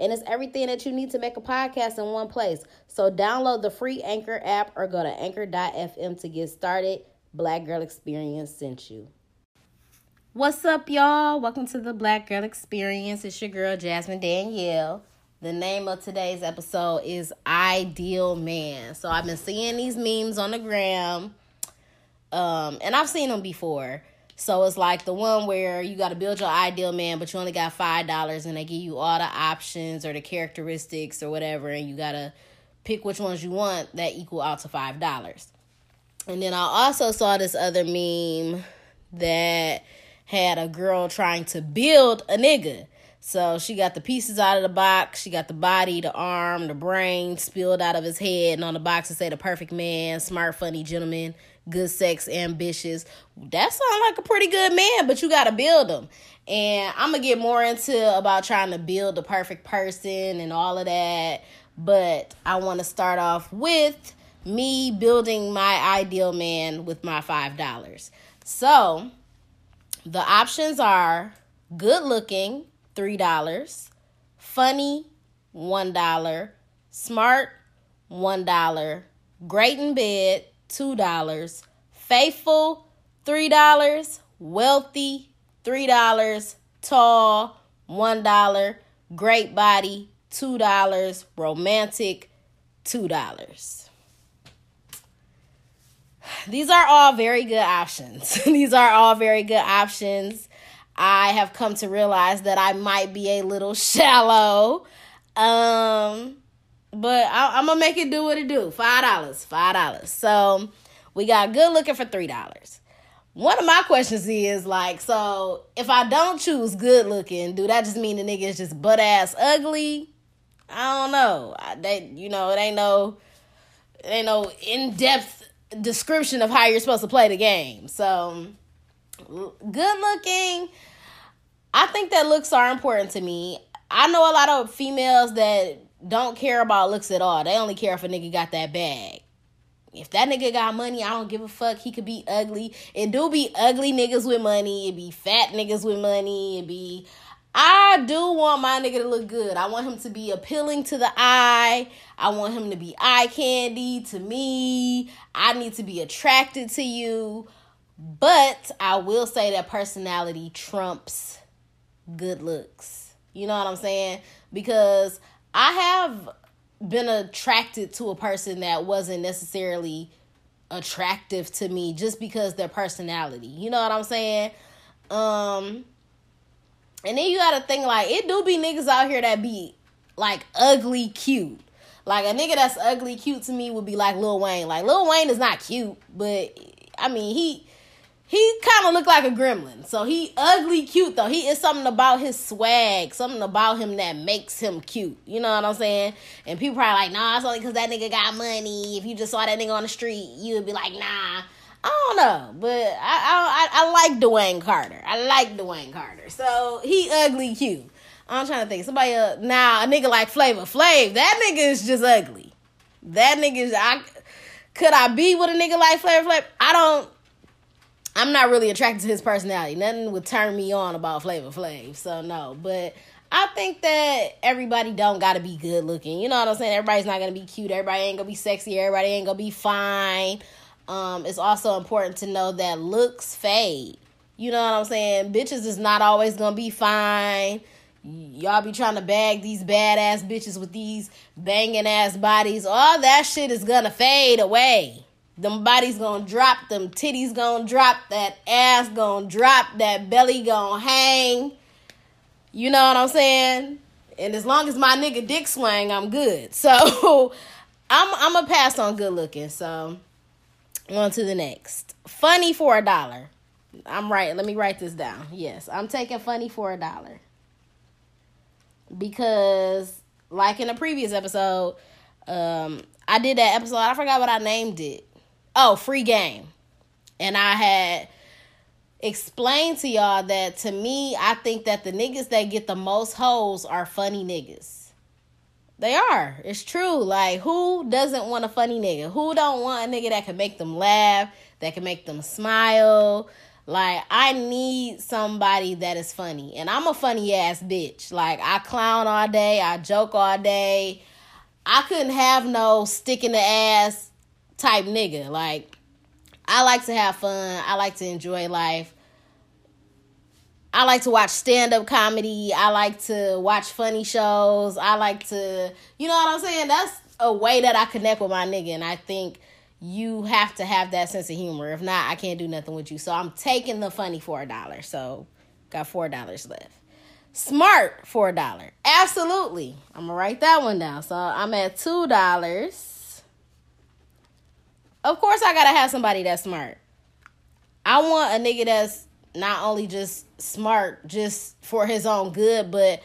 And it's everything that you need to make a podcast in one place. So download the free Anchor app or go to anchor.fm to get started. Black Girl Experience sent you. What's up, y'all? Welcome to the Black Girl Experience. It's your girl, Jasmine Danielle. The name of today's episode is Ideal Man. So I've been seeing these memes on the gram, um, and I've seen them before. So it's like the one where you got to build your ideal man, but you only got five dollars, and they give you all the options or the characteristics or whatever, and you gotta pick which ones you want that equal out to five dollars. And then I also saw this other meme that had a girl trying to build a nigga. So she got the pieces out of the box. She got the body, the arm, the brain spilled out of his head. And on the box it say the perfect man, smart, funny gentleman, good sex, ambitious. That sounds like a pretty good man, but you got to build him. And I'm going to get more into about trying to build the perfect person and all of that. But I want to start off with me building my ideal man with my $5. So the options are good looking, $3, funny, $1, smart, $1, great in bed, $2, faithful, $3, wealthy, $3, tall, $1, great body, $2, romantic, $2. These are all very good options. These are all very good options. I have come to realize that I might be a little shallow. Um, but I, am gonna make it do what it do. Five dollars, five dollars. So we got good looking for three dollars. One of my questions is like, so if I don't choose good looking, do that just mean the nigga is just butt ass ugly? I don't know. I, they, you know, it ain't no, it ain't no in depth description of how you're supposed to play the game. So good looking I think that looks are important to me. I know a lot of females that don't care about looks at all. They only care if a nigga got that bag. If that nigga got money, I don't give a fuck. He could be ugly. It do be ugly niggas with money. It be fat niggas with money. It be I do want my nigga to look good. I want him to be appealing to the eye. I want him to be eye candy to me. I need to be attracted to you. But I will say that personality trumps good looks. You know what I'm saying? Because I have been attracted to a person that wasn't necessarily attractive to me just because their personality. You know what I'm saying? Um and then you gotta think like it do be niggas out here that be like ugly cute. Like a nigga that's ugly cute to me would be like Lil Wayne. Like Lil Wayne is not cute, but I mean he he kind of looked like a gremlin. So he ugly cute though. He is something about his swag, something about him that makes him cute. You know what I'm saying? And people probably like, nah, it's only because that nigga got money. If you just saw that nigga on the street, you would be like, nah. I don't know, but I I, I like Dwayne Carter. I like Dwayne Carter. So he ugly cute. I'm trying to think. Somebody uh, now a nigga like Flavor Flav. That nigga is just ugly. That nigga is I. Could I be with a nigga like Flavor Flav? I don't. I'm not really attracted to his personality. Nothing would turn me on about Flavor Flav. So no, but I think that everybody don't gotta be good looking. You know what I'm saying? Everybody's not gonna be cute. Everybody ain't gonna be sexy. Everybody ain't gonna be fine. Um, it's also important to know that looks fade. You know what I'm saying? Bitches is not always gonna be fine. Y'all be trying to bag these badass bitches with these banging ass bodies. All that shit is gonna fade away. Them bodies gonna drop, them titties gonna drop, that ass gonna drop, that belly gonna hang. You know what I'm saying? And as long as my nigga dick swing, I'm good. So I'm I'm gonna pass on good looking. So on to the next. Funny for a dollar. I'm right. Let me write this down. Yes, I'm taking funny for a dollar. Because like in a previous episode, um, I did that episode. I forgot what I named it. Oh, free game. And I had explained to y'all that to me, I think that the niggas that get the most hoes are funny niggas. They are. It's true. Like, who doesn't want a funny nigga? Who don't want a nigga that can make them laugh, that can make them smile? Like, I need somebody that is funny. And I'm a funny ass bitch. Like, I clown all day, I joke all day. I couldn't have no stick in the ass type nigga. Like, I like to have fun, I like to enjoy life. I like to watch stand up comedy. I like to watch funny shows. I like to, you know what I'm saying? That's a way that I connect with my nigga. And I think you have to have that sense of humor. If not, I can't do nothing with you. So I'm taking the funny for a dollar. So got four dollars left. Smart for a dollar. Absolutely. I'm gonna write that one down. So I'm at two dollars. Of course I gotta have somebody that's smart. I want a nigga that's not only just smart just for his own good, but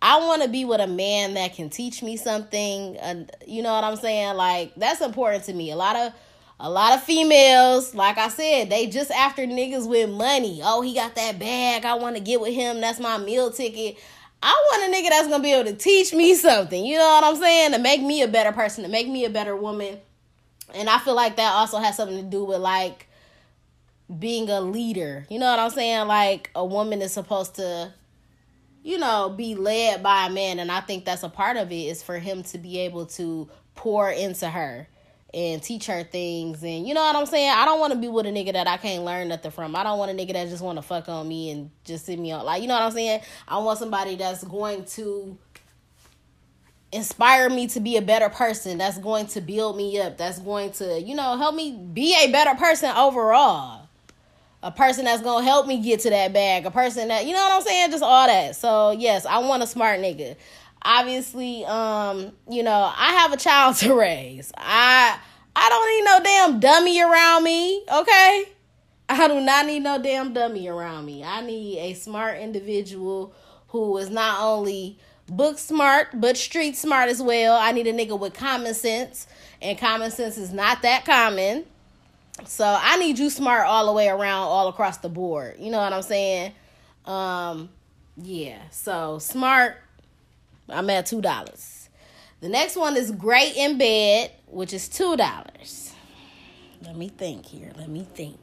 I want to be with a man that can teach me something. And you know what I'm saying? Like that's important to me. A lot of a lot of females, like I said, they just after niggas with money. Oh, he got that bag. I want to get with him. That's my meal ticket. I want a nigga that's gonna be able to teach me something. You know what I'm saying? To make me a better person, to make me a better woman. And I feel like that also has something to do with like being a leader. You know what I'm saying? Like a woman is supposed to, you know, be led by a man. And I think that's a part of it is for him to be able to pour into her and teach her things. And you know what I'm saying? I don't want to be with a nigga that I can't learn nothing from. I don't want a nigga that just want to fuck on me and just sit me on. Like, you know what I'm saying? I want somebody that's going to inspire me to be a better person that's going to build me up that's going to you know help me be a better person overall a person that's gonna help me get to that bag, a person that you know what I'm saying, just all that. So yes, I want a smart nigga. Obviously, um, you know, I have a child to raise. I I don't need no damn dummy around me, okay? I do not need no damn dummy around me. I need a smart individual who is not only book smart but street smart as well. I need a nigga with common sense, and common sense is not that common. So I need you smart all the way around, all across the board. You know what I'm saying? Um, yeah. So smart. I'm at two dollars. The next one is great in bed, which is two dollars. Let me think here. Let me think.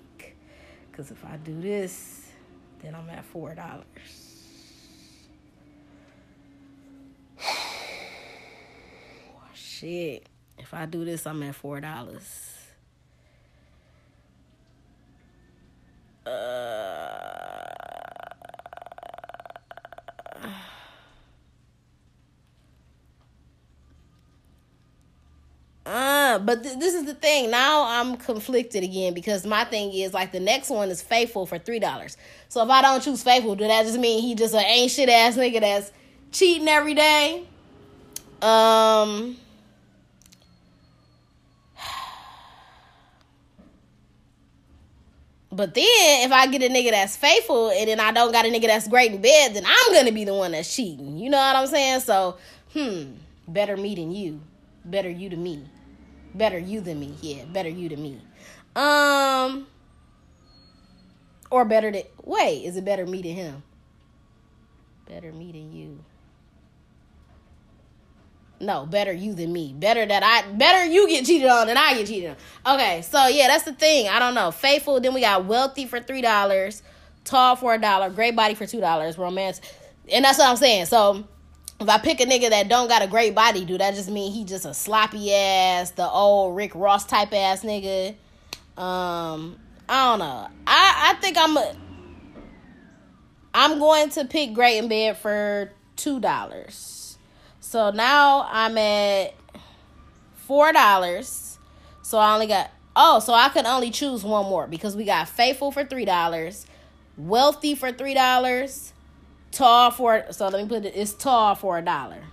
Cause if I do this, then I'm at four dollars. Shit. If I do this, I'm at four dollars. Uh, but th- this is the thing. Now I'm conflicted again because my thing is like the next one is faithful for three dollars. So if I don't choose faithful, do that just mean he just an ain't shit ass nigga that's cheating every day? Um. But then if I get a nigga that's faithful and then I don't got a nigga that's great in bed, then I'm gonna be the one that's cheating. You know what I'm saying? So, hmm, better me than you. Better you to me. Better you than me. Yeah, better you to me. Um or better than wait, is it better me than him? Better me than you. No, better you than me. Better that I better you get cheated on than I get cheated on. Okay, so yeah, that's the thing. I don't know. Faithful, then we got wealthy for three dollars, tall for a dollar, great body for two dollars, romance. And that's what I'm saying. So if I pick a nigga that don't got a great body, do that just mean he just a sloppy ass, the old Rick Ross type ass nigga? Um, I don't know. I I think I'm a, I'm going to pick great in bed for two dollars. So now I'm at four dollars. So I only got oh, so I could only choose one more because we got faithful for three dollars, wealthy for three dollars, tall for so let me put it it's tall for a dollar.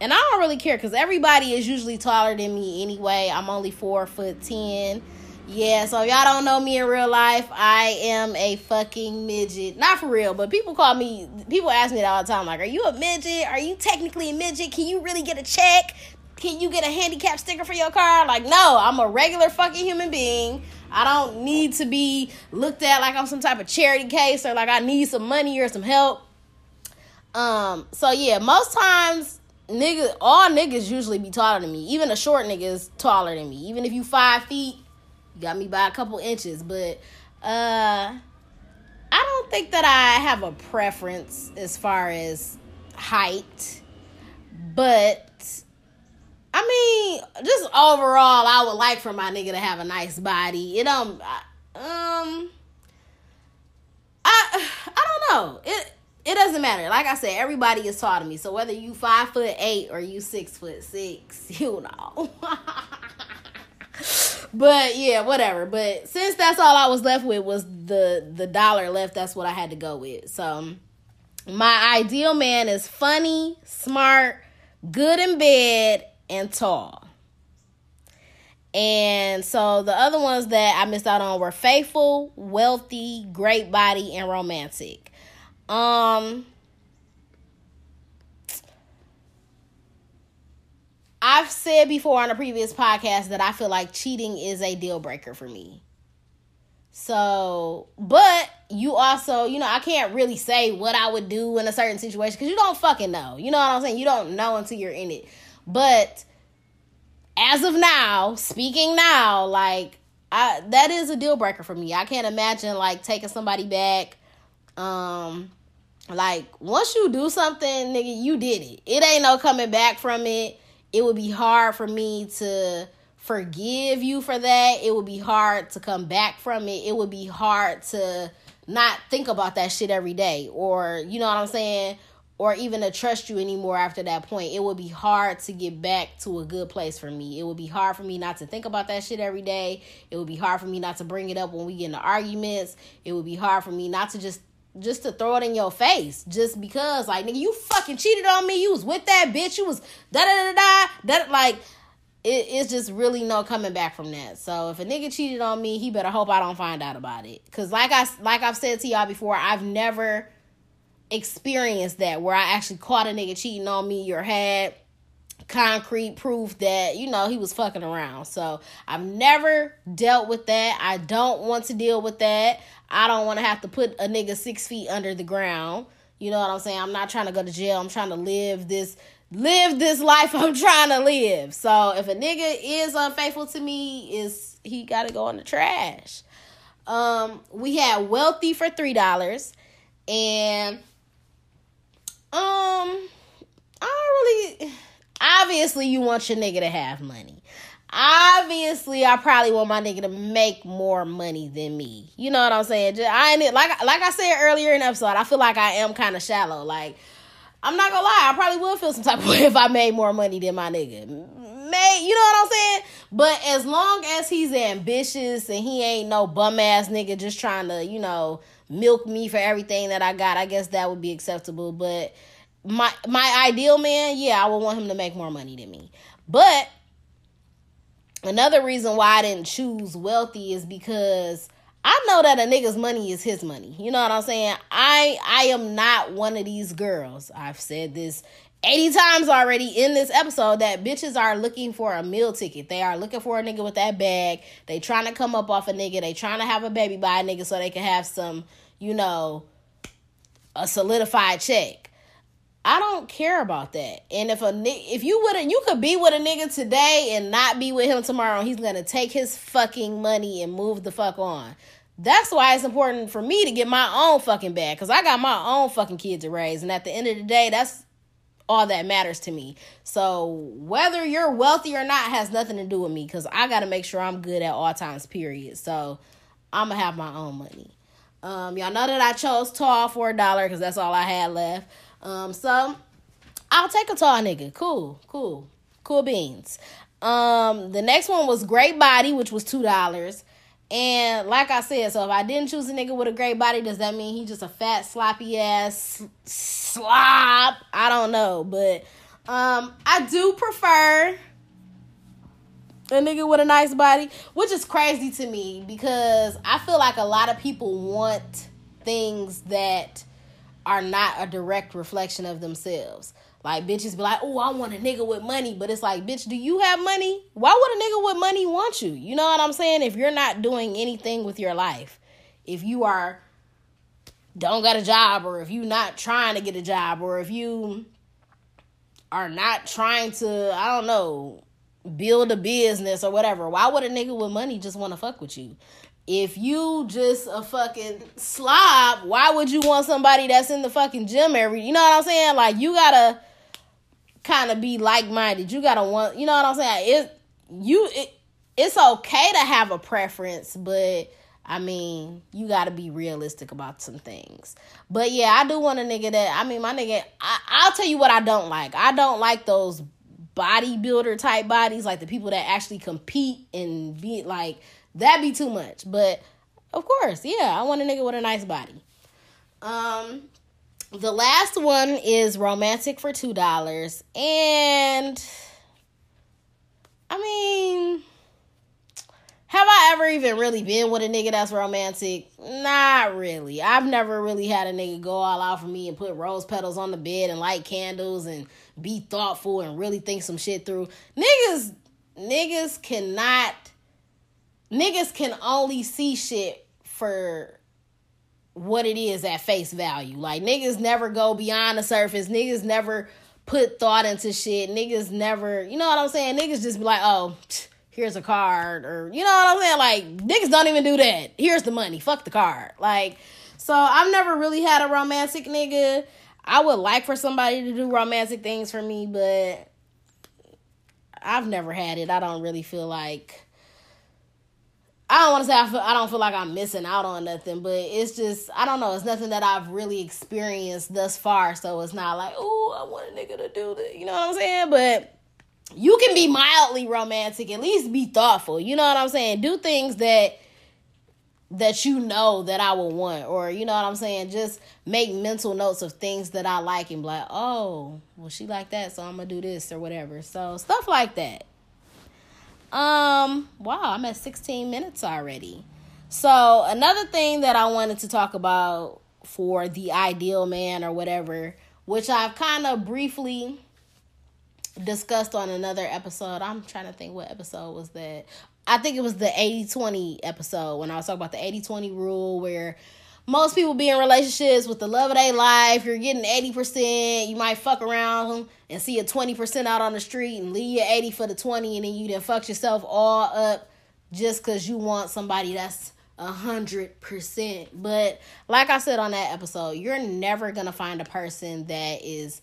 And I don't really care because everybody is usually taller than me anyway. I'm only four foot ten. Yeah, so y'all don't know me in real life. I am a fucking midget. Not for real, but people call me, people ask me that all the time. Like, are you a midget? Are you technically a midget? Can you really get a check? can you get a handicap sticker for your car? Like, no, I'm a regular fucking human being. I don't need to be looked at like I'm some type of charity case or like I need some money or some help. Um, so yeah, most times niggas all niggas usually be taller than me. Even a short nigga is taller than me. Even if you five feet, you got me by a couple inches. But uh I don't think that I have a preference as far as height. But I mean, just overall, I would like for my nigga to have a nice body. It um, um, I I don't know. It it doesn't matter. Like I said, everybody is tall to me. So whether you five foot eight or you six foot six, you know. but yeah, whatever. But since that's all I was left with was the the dollar left, that's what I had to go with. So my ideal man is funny, smart, good in bed, and tall. And so the other ones that I missed out on were faithful, wealthy, great body, and romantic. Um I've said before on a previous podcast that I feel like cheating is a deal breaker for me. So, but you also, you know, I can't really say what I would do in a certain situation because you don't fucking know. You know what I'm saying? You don't know until you're in it. But as of now, speaking now, like I that is a deal breaker for me. I can't imagine like taking somebody back. Um like once you do something, nigga, you did it. It ain't no coming back from it. It would be hard for me to forgive you for that. It would be hard to come back from it. It would be hard to not think about that shit every day or you know what I'm saying? or even to trust you anymore after that point. It would be hard to get back to a good place for me. It would be hard for me not to think about that shit every day. It would be hard for me not to bring it up when we get into arguments. It would be hard for me not to just just to throw it in your face just because like nigga you fucking cheated on me. You was with that bitch. You was da da da da that like it, it's just really no coming back from that. So if a nigga cheated on me, he better hope I don't find out about it. Cause like I like I've said to y'all before, I've never experienced that where I actually caught a nigga cheating on me or had concrete proof that you know he was fucking around. So I've never dealt with that. I don't want to deal with that. I don't want to have to put a nigga six feet under the ground. You know what I'm saying? I'm not trying to go to jail. I'm trying to live this live this life I'm trying to live. So if a nigga is unfaithful to me, is he got to go in the trash. Um, we had wealthy for three dollars, and um, I don't really. Obviously, you want your nigga to have money. Obviously, I probably want my nigga to make more money than me. You know what I'm saying? Just, I ain't like like I said earlier in the episode. I feel like I am kind of shallow. Like I'm not gonna lie, I probably would feel some type of way if I made more money than my nigga. May you know what I'm saying? But as long as he's ambitious and he ain't no bum ass nigga just trying to, you know, milk me for everything that I got, I guess that would be acceptable. But my my ideal man, yeah, I would want him to make more money than me. But another reason why I didn't choose wealthy is because I know that a nigga's money is his money. You know what I'm saying? I I am not one of these girls. I've said this 80 times already in this episode that bitches are looking for a meal ticket. They are looking for a nigga with that bag. They trying to come up off a nigga. They trying to have a baby by a nigga so they can have some, you know, a solidified check. I don't care about that. And if a if you would you could be with a nigga today and not be with him tomorrow, he's gonna take his fucking money and move the fuck on. That's why it's important for me to get my own fucking bag because I got my own fucking kids to raise. And at the end of the day, that's all that matters to me. So whether you're wealthy or not has nothing to do with me because I got to make sure I'm good at all times, period. So I'm to have my own money. Um, y'all know that I chose tall for a dollar because that's all I had left. Um, so I'll take a tall nigga. Cool, cool, cool beans. Um, the next one was great body, which was two dollars. And like I said, so if I didn't choose a nigga with a great body, does that mean he's just a fat, sloppy ass slop? I don't know. But um I do prefer a nigga with a nice body, which is crazy to me because I feel like a lot of people want things that are not a direct reflection of themselves. Like bitches be like, oh, I want a nigga with money, but it's like, bitch, do you have money? Why would a nigga with money want you? You know what I'm saying? If you're not doing anything with your life, if you are don't got a job, or if you not trying to get a job, or if you are not trying to, I don't know, build a business or whatever, why would a nigga with money just want to fuck with you? If you just a fucking slob, why would you want somebody that's in the fucking gym every? You know what I'm saying? Like you gotta kind of be like minded. You gotta want. You know what I'm saying? It you it, it's okay to have a preference, but I mean, you got to be realistic about some things. But yeah, I do want a nigga that, I mean, my nigga, I, I'll tell you what I don't like. I don't like those bodybuilder type bodies, like the people that actually compete and be like, that be too much. But of course, yeah, I want a nigga with a nice body. Um, the last one is romantic for two dollars, and I mean, have I ever even really been with a nigga that's romantic? Not really. I've never really had a nigga go all out for me and put rose petals on the bed and light candles and be thoughtful and really think some shit through. Niggas, niggas cannot, niggas can only see shit for what it is at face value. Like niggas never go beyond the surface. Niggas never put thought into shit. Niggas never, you know what I'm saying? Niggas just be like, oh, here's a card or you know what I'm saying? Like niggas don't even do that. Here's the money. Fuck the card. Like so I've never really had a romantic nigga. I would like for somebody to do romantic things for me, but I've never had it. I don't really feel like I don't want to say I feel I don't feel like I'm missing out on nothing, but it's just I don't know. It's nothing that I've really experienced thus far, so it's not like oh I want a nigga to do that. You know what I'm saying? But you can be mildly romantic, at least be thoughtful. You know what I'm saying? Do things that that you know that I will want, or you know what I'm saying? Just make mental notes of things that I like and be like, oh, well, she like that, so I'm gonna do this or whatever. So stuff like that. Um, wow, I'm at 16 minutes already. So another thing that I wanted to talk about for the ideal man or whatever, which I've kind of briefly discussed on another episode. I'm trying to think what episode was that. I think it was the 80 20 episode when I was talking about the 80 20 rule where most people be in relationships with the love of their life. You're getting 80%. You might fuck around and see a 20% out on the street and leave your 80 for the 20 and then you then fuck yourself all up just because you want somebody that's a hundred percent. But like I said on that episode, you're never gonna find a person that is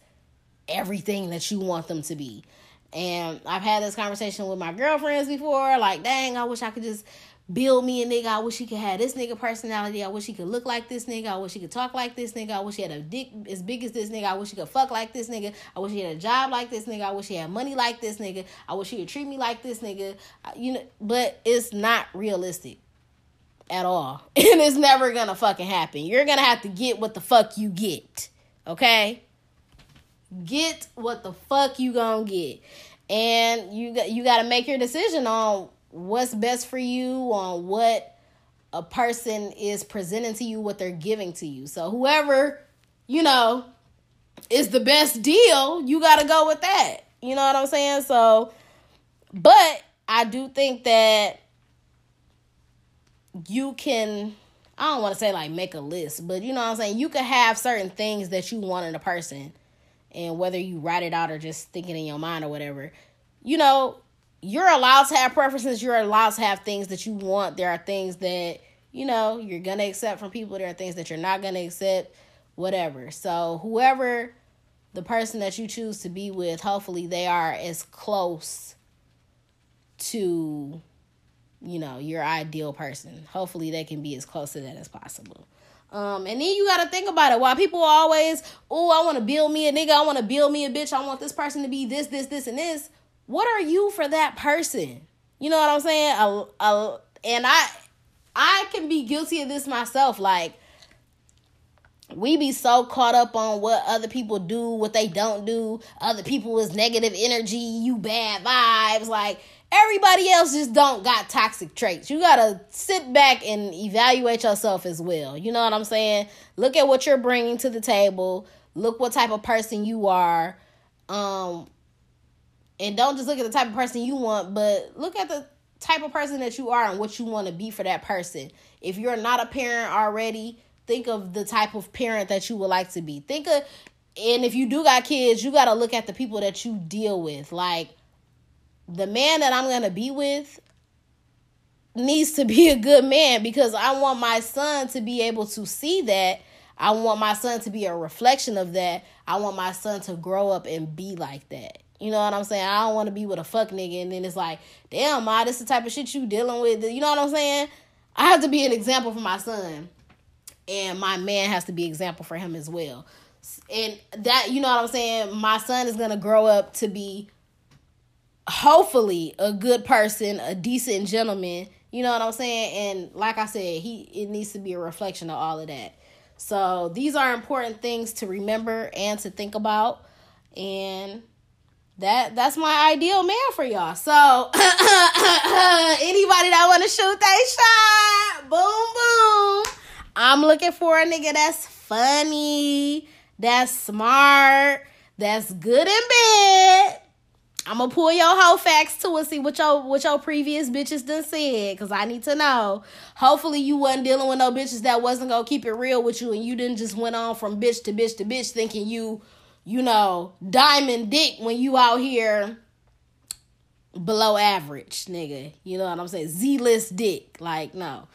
everything that you want them to be. And I've had this conversation with my girlfriends before, like, dang, I wish I could just build me a nigga. I wish he could have this nigga personality. I wish he could look like this nigga. I wish he could talk like this nigga. I wish he had a dick as big as this nigga. I wish he could fuck like this nigga. I wish he had a job like this nigga. I wish he had money like this nigga. I wish he would treat me like this nigga. You know, but it's not realistic at all. And it's never gonna fucking happen. You're gonna have to get what the fuck you get. Okay? Get what the fuck you gonna get. And you got you got to make your decision on what's best for you, on what a person is presenting to you, what they're giving to you. So whoever, you know, is the best deal, you got to go with that. You know what I'm saying? So but I do think that you can I don't want to say like make a list, but you know what I'm saying? You could have certain things that you want in a person and whether you write it out or just thinking in your mind or whatever, you know, you're allowed to have preferences. You're allowed to have things that you want. There are things that, you know, you're going to accept from people. There are things that you're not going to accept, whatever. So, whoever the person that you choose to be with, hopefully they are as close to, you know, your ideal person. Hopefully they can be as close to that as possible. Um, and then you got to think about it. While people always, oh, I want to build me a nigga, I want to build me a bitch, I want this person to be this, this, this, and this. What are you for that person? You know what I'm saying? A, a, and I, I can be guilty of this myself. Like, we be so caught up on what other people do, what they don't do. Other people is negative energy, you bad vibes. Like, everybody else just don't got toxic traits. You gotta sit back and evaluate yourself as well. You know what I'm saying? Look at what you're bringing to the table. Look what type of person you are. Um, and don't just look at the type of person you want, but look at the type of person that you are and what you want to be for that person. If you're not a parent already, think of the type of parent that you would like to be. Think of and if you do got kids, you got to look at the people that you deal with. Like the man that I'm going to be with needs to be a good man because I want my son to be able to see that. I want my son to be a reflection of that. I want my son to grow up and be like that. You know what I'm saying? I don't want to be with a fuck nigga and then it's like, damn, ma, this the type of shit you dealing with. You know what I'm saying? I have to be an example for my son. And my man has to be example for him as well. And that, you know what I'm saying? My son is gonna grow up to be hopefully a good person, a decent gentleman. You know what I'm saying? And like I said, he it needs to be a reflection of all of that. So these are important things to remember and to think about. And that that's my ideal man for y'all. So anybody that want to shoot that shot, boom boom. I'm looking for a nigga that's funny, that's smart, that's good in bed. I'm gonna pull your whole facts to and see what your what your previous bitches done said, cause I need to know. Hopefully you wasn't dealing with no bitches that wasn't gonna keep it real with you, and you didn't just went on from bitch to bitch to bitch, thinking you you know, diamond dick when you out here below average, nigga. You know what I'm saying? Z list dick. Like, no.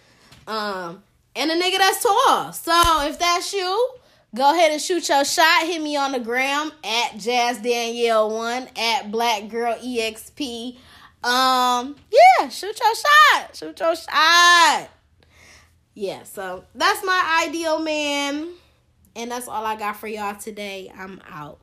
Um, and a nigga that's tall. So if that's you, go ahead and shoot your shot. Hit me on the gram at Jazz Danielle one at Black Girl EXP. Um, yeah, shoot your shot. Shoot your shot. Yeah, so that's my ideal man. And that's all I got for y'all today. I'm out.